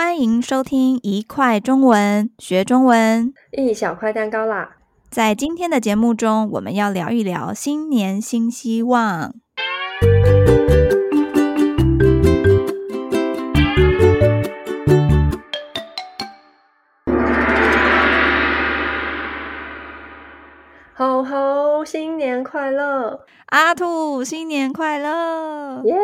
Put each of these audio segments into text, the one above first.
欢迎收听一块中文学中文，一小块蛋糕啦！在今天的节目中，我们要聊一聊新年新希望。吼吼，新年快乐！阿兔，新年快乐！耶！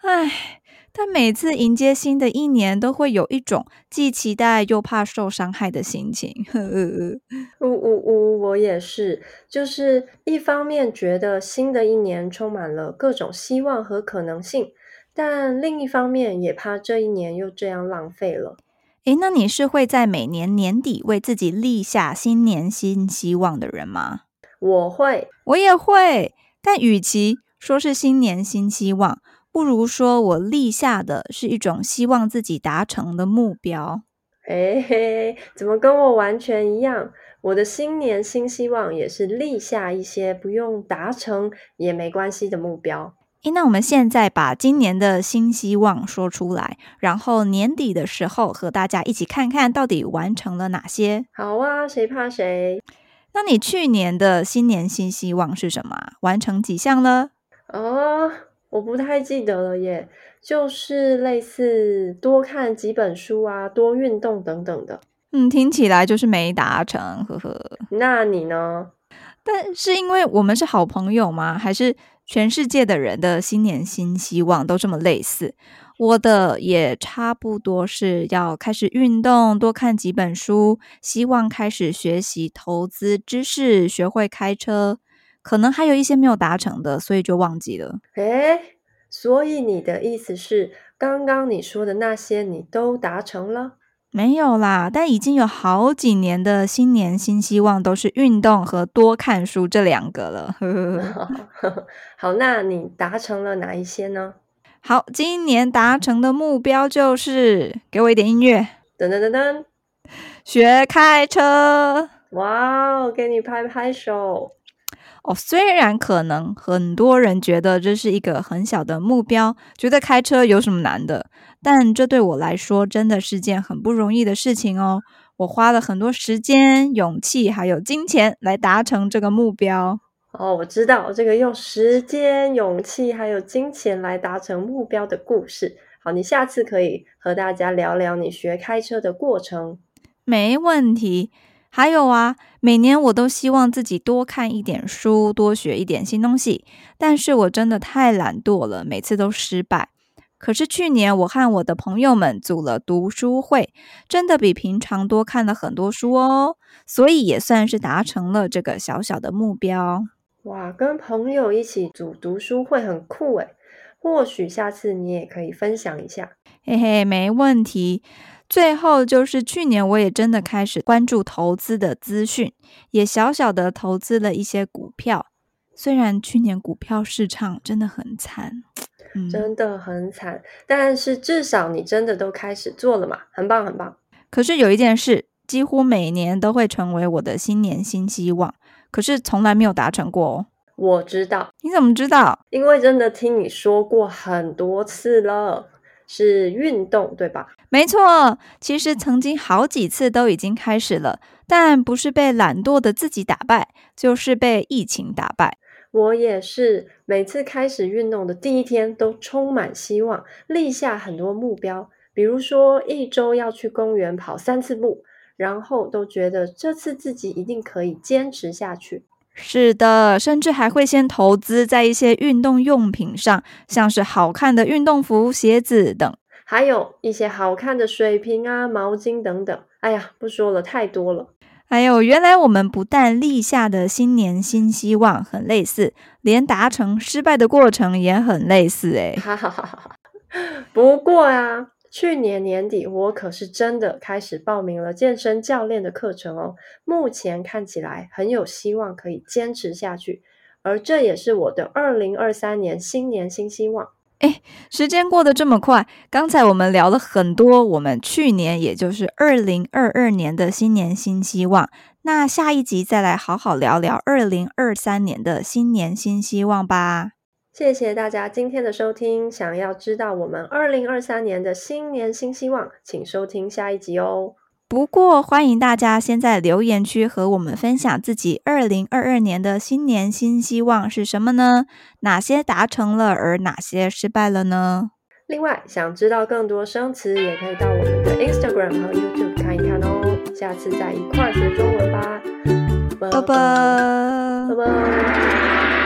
哎。但每次迎接新的一年，都会有一种既期待又怕受伤害的心情。呵呵呵。呜呜呜，我也是，就是一方面觉得新的一年充满了各种希望和可能性，但另一方面也怕这一年又这样浪费了。诶，那你是会在每年年底为自己立下新年新希望的人吗？我会，我也会。但与其说是新年新希望，不如说，我立下的是一种希望自己达成的目标。哎嘿，怎么跟我完全一样？我的新年新希望也是立下一些不用达成也没关系的目标。诶，那我们现在把今年的新希望说出来，然后年底的时候和大家一起看看到底完成了哪些。好啊，谁怕谁？那你去年的新年新希望是什么？完成几项了？哦。我不太记得了耶，就是类似多看几本书啊，多运动等等的。嗯，听起来就是没达成，呵呵。那你呢？但是因为我们是好朋友吗？还是全世界的人的新年新希望都这么类似？我的也差不多是要开始运动，多看几本书，希望开始学习投资知识，学会开车。可能还有一些没有达成的，所以就忘记了。诶，所以你的意思是，刚刚你说的那些你都达成了？没有啦，但已经有好几年的新年新希望都是运动和多看书这两个了。好，那你达成了哪一些呢？好，今年达成的目标就是，给我一点音乐，噔噔噔噔，学开车。哇哦，给你拍拍手。哦，虽然可能很多人觉得这是一个很小的目标，觉得开车有什么难的，但这对我来说真的是件很不容易的事情哦。我花了很多时间、勇气还有金钱来达成这个目标。哦，我知道这个用时间、勇气还有金钱来达成目标的故事。好，你下次可以和大家聊聊你学开车的过程。没问题。还有啊，每年我都希望自己多看一点书，多学一点新东西。但是我真的太懒惰了，每次都失败。可是去年我和我的朋友们组了读书会，真的比平常多看了很多书哦，所以也算是达成了这个小小的目标。哇，跟朋友一起组读书会很酷诶，或许下次你也可以分享一下。嘿嘿，没问题。最后就是去年，我也真的开始关注投资的资讯，也小小的投资了一些股票。虽然去年股票市场真的很惨，嗯，真的很惨，但是至少你真的都开始做了嘛，很棒很棒。可是有一件事，几乎每年都会成为我的新年新希望，可是从来没有达成过哦。我知道，你怎么知道？因为真的听你说过很多次了。是运动，对吧？没错，其实曾经好几次都已经开始了，但不是被懒惰的自己打败，就是被疫情打败。我也是，每次开始运动的第一天都充满希望，立下很多目标，比如说一周要去公园跑三次步，然后都觉得这次自己一定可以坚持下去。是的，甚至还会先投资在一些运动用品上，像是好看的运动服、鞋子等，还有一些好看的水瓶啊、毛巾等等。哎呀，不说了，太多了。还有，原来我们不但立下的新年新希望很类似，连达成失败的过程也很类似。哎，哈哈哈哈。不过啊。去年年底，我可是真的开始报名了健身教练的课程哦。目前看起来很有希望可以坚持下去，而这也是我的二零二三年新年新希望。哎，时间过得这么快，刚才我们聊了很多我们去年，也就是二零二二年的新年新希望。那下一集再来好好聊聊二零二三年的新年新希望吧。谢谢大家今天的收听。想要知道我们二零二三年的新年新希望，请收听下一集哦。不过，欢迎大家先在留言区和我们分享自己二零二二年的新年新希望是什么呢？哪些达成了，而哪些失败了呢？另外，想知道更多生词，也可以到我们的 Instagram 和 YouTube 看一看哦。下次再一块学中文吧，拜拜，拜拜。